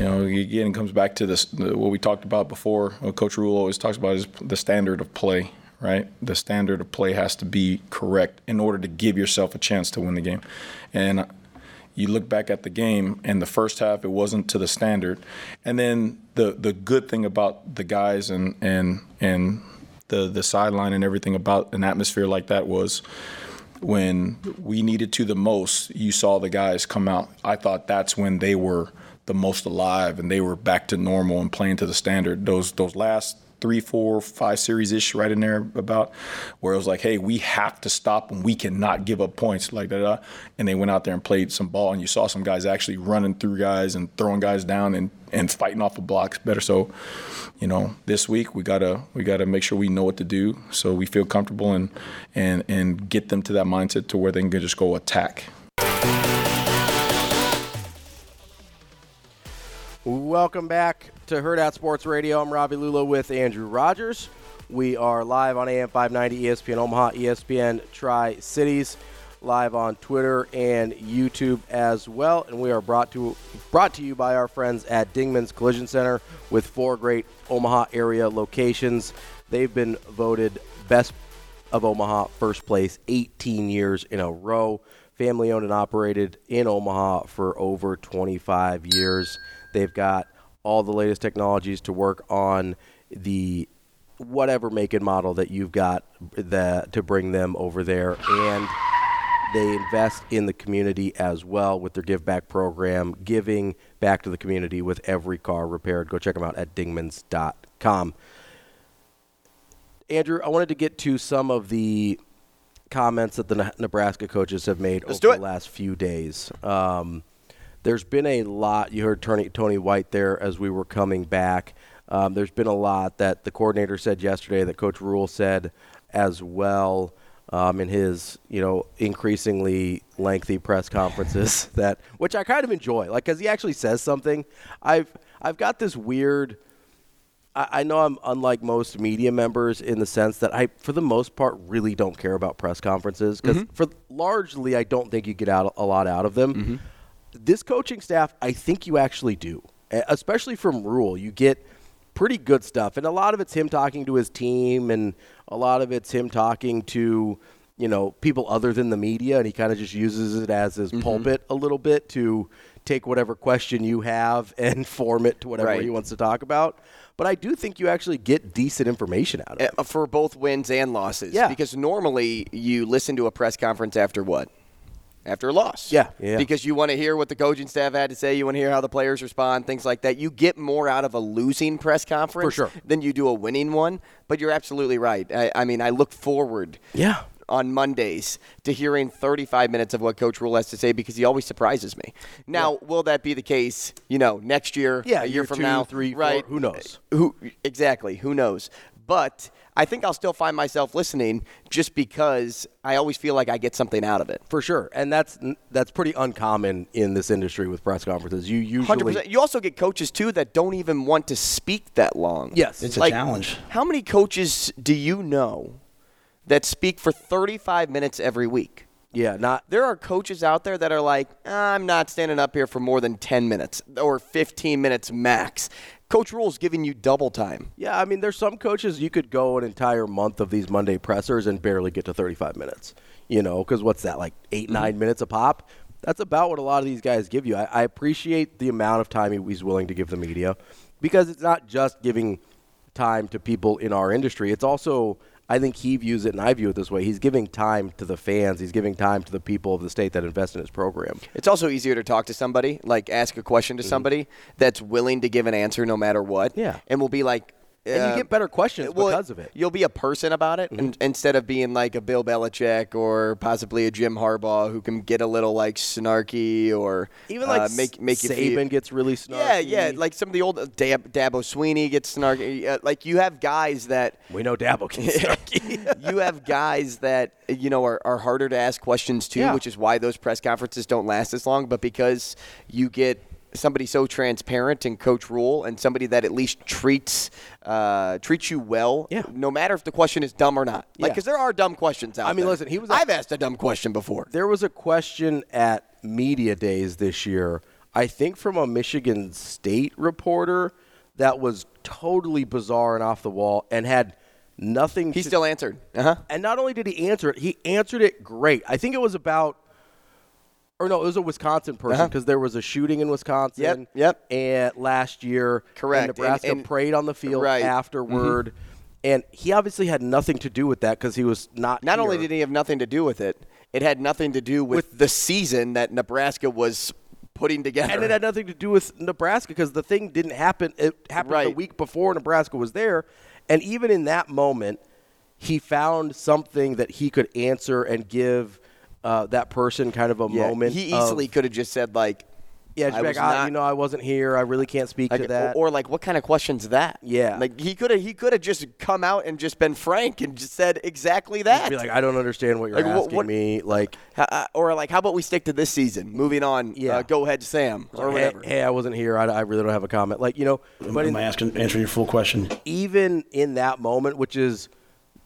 You know, again, it comes back to this what we talked about before. What Coach Rhule always talks about is the standard of play, right? The standard of play has to be correct in order to give yourself a chance to win the game. And you look back at the game, and the first half it wasn't to the standard. And then the the good thing about the guys and and and the the sideline and everything about an atmosphere like that was when we needed to the most, you saw the guys come out. I thought that's when they were the most alive and they were back to normal and playing to the standard. Those those last three, four, five series ish right in there about where it was like, hey, we have to stop and we cannot give up points like that. And they went out there and played some ball, and you saw some guys actually running through guys and throwing guys down and, and fighting off the blocks better. So, you know, this week we gotta we gotta make sure we know what to do so we feel comfortable and and and get them to that mindset to where they can just go attack. Welcome back to Hurrdat Sports Radio. I'm Ravi Lulla with Andrew Rogers. We are live on AM 590 ESPN Omaha, ESPN Tri Cities, live on Twitter and YouTube as well. And we are brought to brought to you by our friends at Dingman's Collision Center with four great Omaha area locations. They've been voted best of Omaha first place 18 years in a row. Family owned and operated in Omaha for over 25 years. They've got all the latest technologies to work on the whatever make and model that you've got the, to bring them over there. And they invest in the community as well with their give back program, giving back to the community with every car repaired. Go check them out at dingmans.com. Andrew, I wanted to get to some of the comments that the Nebraska coaches have made Let's over the last few days. Um, there's been a lot. You heard Tony, Tony White there as we were coming back. Um, there's been a lot that the coordinator said yesterday, that Coach Rhule said as well um, in his, you know, increasingly lengthy press conferences. that which I kind of enjoy, like because he actually says something. I've I've got this weird. I I know I'm unlike most media members in the sense that I, for the most part, really don't care about press conferences because for largely I don't think you get out a lot out of them. This coaching staff, I think you actually do, especially from Rhule. You get pretty good stuff, and a lot of it's him talking to his team, and a lot of it's him talking to you know people other than the media, and he kind of just uses it as his pulpit a little bit to take whatever question you have and form it to whatever Right. he wants to talk about. But I do think you actually get decent information out of it. Uh, for both wins and losses. Yeah. Because normally you listen to a press conference after what? After a loss. Yeah, yeah. Because you want to hear what the coaching staff had to say. You want to hear how the players respond, things like that. You get more out of a losing press conference For sure. than you do a winning one. But you're absolutely right. I, I mean, I look forward Yeah. on Mondays to hearing 35 minutes of what Coach Rhule has to say because he always surprises me. Now, will that be the case, you know, next year, Yeah, a year, year from two, now? three, four, right? who knows? Who exactly? Who knows? But I think I'll still find myself listening just because I always feel like I get something out of it. For sure, and that's that's pretty uncommon in this industry with press conferences. You usually Hundred percent. You also get coaches too that don't even want to speak that long. Yes. It's a challenge. How many coaches do you know that speak for 35 minutes every week? yeah, not There are coaches out there that are like, ah, I'm not standing up here for more than 10 minutes or 15 minutes max. Coach Rhule's giving you double time. Yeah, I mean, there's some coaches you could go an entire month of these Monday pressers and barely get to 35 minutes. You know, because what's that like 8 Mm-hmm. nine minutes a pop? That's about what a lot of these guys give you. I, I appreciate the amount of time he's willing to give the media because it's not just giving time to people in our industry. It's also I think he views it, and I view it this way. He's giving time to the fans. He's giving time to the people of the state that invest in his program. It's also easier to talk to somebody, like ask a question to somebody that's willing to give an answer no matter what. Mm-hmm. Yeah. And will be like, And you get better questions well, because of it. Mm-hmm. You'll be a person about it and, instead of being like a Bill Belichick or possibly a Jim Harbaugh who can get a little like snarky or Even like uh, make make you Saban feel, gets really snarky. Yeah, yeah. Like some of the old uh, Dab, Dabo Swinney gets snarky. Uh, like you have guys that we know Dabo can snarky. you have guys that you know are, are harder to ask questions to, Yeah. which is why those press conferences don't last as long. But because you get somebody so transparent in Coach Rhule and somebody that at least treats uh, treats you well, Yeah. no matter if the question is dumb or not. Like, Yeah. because there are dumb questions out there. I mean, there. listen, he was- I've asked a dumb question before. There was a question at media days this year, I think from a Michigan State reporter that was totally bizarre and off the wall and had nothing He to still answered. Uh huh. And not only did he answer it, he answered it great. I think it was about, or no, it was a Wisconsin person Uh-huh. because there was a shooting in Wisconsin. Yep, yep. And last year, Correct. And Nebraska And- and- prayed on the field Right. Mm-hmm. afterward, and he obviously had nothing to do with that because he was not. Not only did he have nothing to do with it, it had nothing to do with, the season that Nebraska was putting together. and it had nothing to do with Nebraska because the thing didn't happen. It happened the week before Nebraska was there, and even in that moment, he found something that he could answer and give uh, that person kind of a Yeah, moment. He easily could have just said like, Yeah, I be was like, ah, not- you know, I wasn't here. I really can't speak like to that. Or, or like, what kind of question's that? Yeah. like he could have he could have just come out and just been frank and just said exactly that. be like, I don't understand what you're Like, asking what- me. Like, Ha- uh, or like, how about we stick to this season? Moving on. Yeah. Uh, go ahead, Sam, or hey, whatever. hey, I wasn't here. I, I really don't have a comment. Like, you know, but in, Am I asking, answering your full question? even in that moment, which is,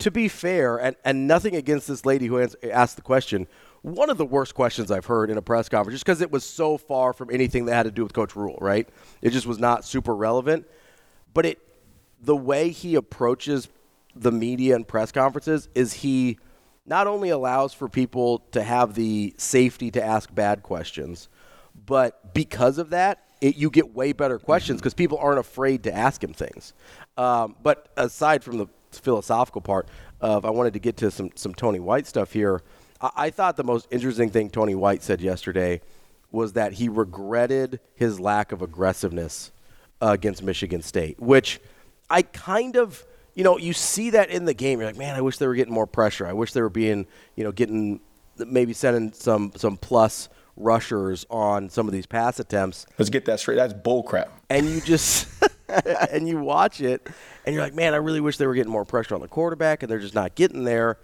to be fair, and, and nothing against this lady who asked the question, one of the worst questions I've heard in a press conference, just because it was so far from anything that had to do with Coach Rhule, right? It just was not super relevant. But it, the way he approaches the media and press conferences is he not only allows for people to have the safety to ask bad questions, but because of that, it, you get way better questions because people aren't afraid to ask him things. Um, but aside from the philosophical part of, I wanted to get to some some Tony White stuff here. I, I thought the most interesting thing Tony White said yesterday was that he regretted his lack of aggressiveness uh, against Michigan State, which I kind of, you know, you see that in the game. You're like, man, I wish they were getting more pressure. I wish they were being, you know, getting maybe sending some some plus rushers on some of these pass attempts Let's get that straight. That's bull crap. and you just and you watch it and you're like, man, I really wish they were getting more pressure on the quarterback and they're just not getting there.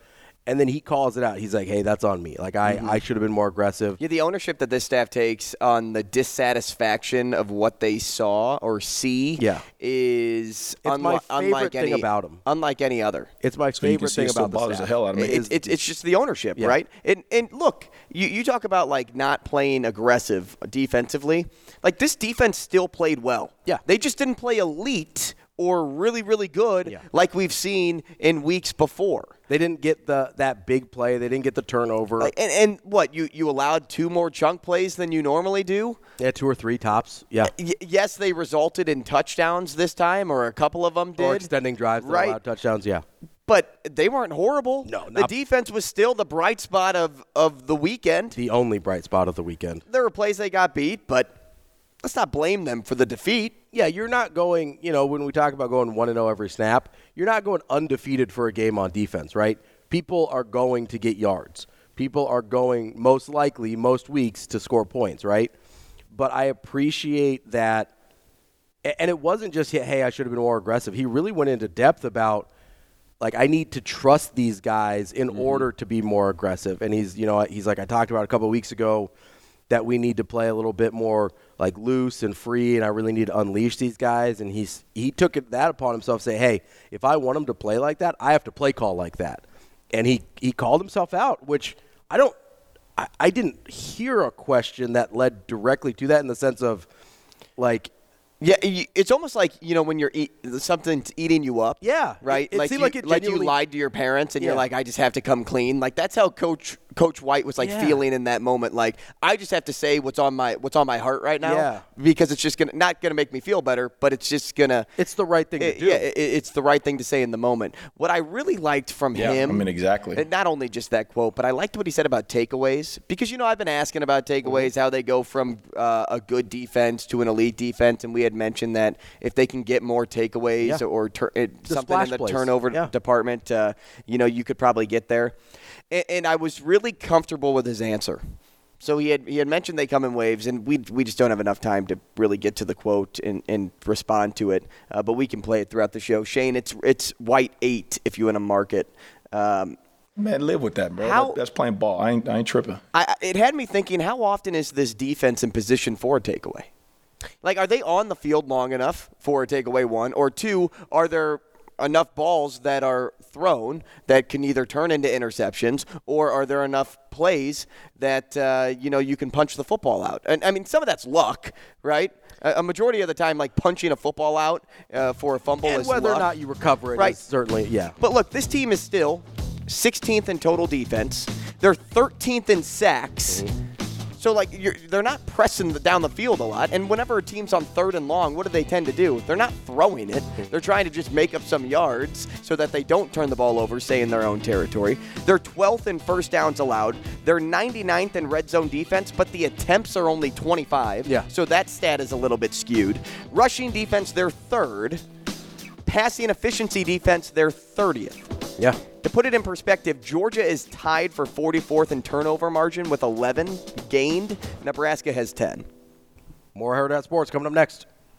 And then he calls it out. He's like, hey, that's on me. Like I, mm-hmm. I should have been more aggressive. Yeah, the ownership that this staff takes on the dissatisfaction of what they saw or see Yeah. is It's my unli- unlike favorite thing any, about 'em. Unlike any other. It's my So you can favorite thing about the bothers staff. the hell out of me. It's, it's, it's just the ownership, Yeah. right? And and look, you, you talk about like not playing aggressive defensively. Like this defense still played well. Yeah. They just didn't play elite or really, really good Yeah. like we've seen in weeks before. They didn't get the that big play. They didn't get the turnover. Like, and, and what, you, you allowed two more chunk plays than you normally do? yeah, two or three tops. Yeah. Y- yes, they resulted in touchdowns this time, or a couple of them did. Or extending drives that Right. allowed touchdowns. Yeah. but they weren't horrible. No, the defense was still the bright spot of, of the weekend. The only bright spot of the weekend. There were plays they got beat, but let's not blame them for the defeat. Yeah, you're not going, you know, when we talk about going 1 0 every snap, you're not going undefeated for a game on defense, right? People are going to get yards. People are going, most likely, most weeks, to score points, right? But I appreciate that. And it wasn't just, hey, I should have been more aggressive. He really went into depth about, like, I need to trust these guys in mm-hmm. order to be more aggressive. And he's, you know, he's like, I talked about a couple of weeks ago that we need to play a little bit more like loose and free, and I really need to unleash these guys. And he's he took it, that upon himself, say, hey, if I want them to play like that, I have to play call like that. And he he called himself out, which I don't, I, I didn't hear a question that led directly to that in the sense of, like, Yeah, it's almost like you know when you're eat, something's eating you up. Yeah, right. it- it like you, like like you lied to your parents, and you're like, I just have to come clean. Like that's how Coach Coach White was like Yeah. feeling in that moment. Like I just have to say what's on my what's on my heart right now, Yeah. because it's just gonna not gonna make me feel better, but it's just gonna. It's the right thing to do. Yeah, it, it's the right thing to say in the moment. What I really liked from Yeah, him, I mean, exactly. not only just that quote, but I liked what he said about takeaways because you know I've been asking about takeaways, Mm-hmm. how they go from uh, a good defense to an elite defense, and we had mentioned that if they can get more takeaways Yeah. or tur- it, something in the plays. turnover Yeah. department, uh, you know, you could probably get there. And, and I was really comfortable with his answer. So he had he had mentioned they come in waves, and we we just don't have enough time to really get to the quote and, and respond to it. Uh, but we can play it throughout the show. Shane, it's it's white eight if you in a market. Um, Man, live with that, bro. How- That- that's playing ball. I ain't, I ain't tripping. I- it had me thinking, how often is this defense in position for a takeaway? Like, are they on the field long enough for a takeaway? One or two? Are there enough balls that are thrown that can either turn into interceptions, or are there enough plays that uh, you know you can punch the football out? And I mean, some of that's luck, right? A, majority of the time, like punching a football out uh, for a fumble and is whether luck. or not you recover it, Right. is certainly, yeah. But look, this team is still 16th in total defense. They're 13th in sacks. So like you're, they're not pressing the, down the field a lot. And whenever a team's on third and long, what do they tend to do? They're not throwing it. Hmm. They're trying to just make up some yards so that they don't turn the ball over, say in their own territory. They're 12th in first downs allowed. They're 99th in red zone defense, but the attempts are only 25. Yeah. So that stat is a little bit skewed. Rushing defense, they're third. Passing efficiency defense, they're 30th. Yeah. To put it in perspective, Georgia is tied for 44th in turnover margin with 11 gained. Nebraska has 10. More Hurrdat Sports coming up next.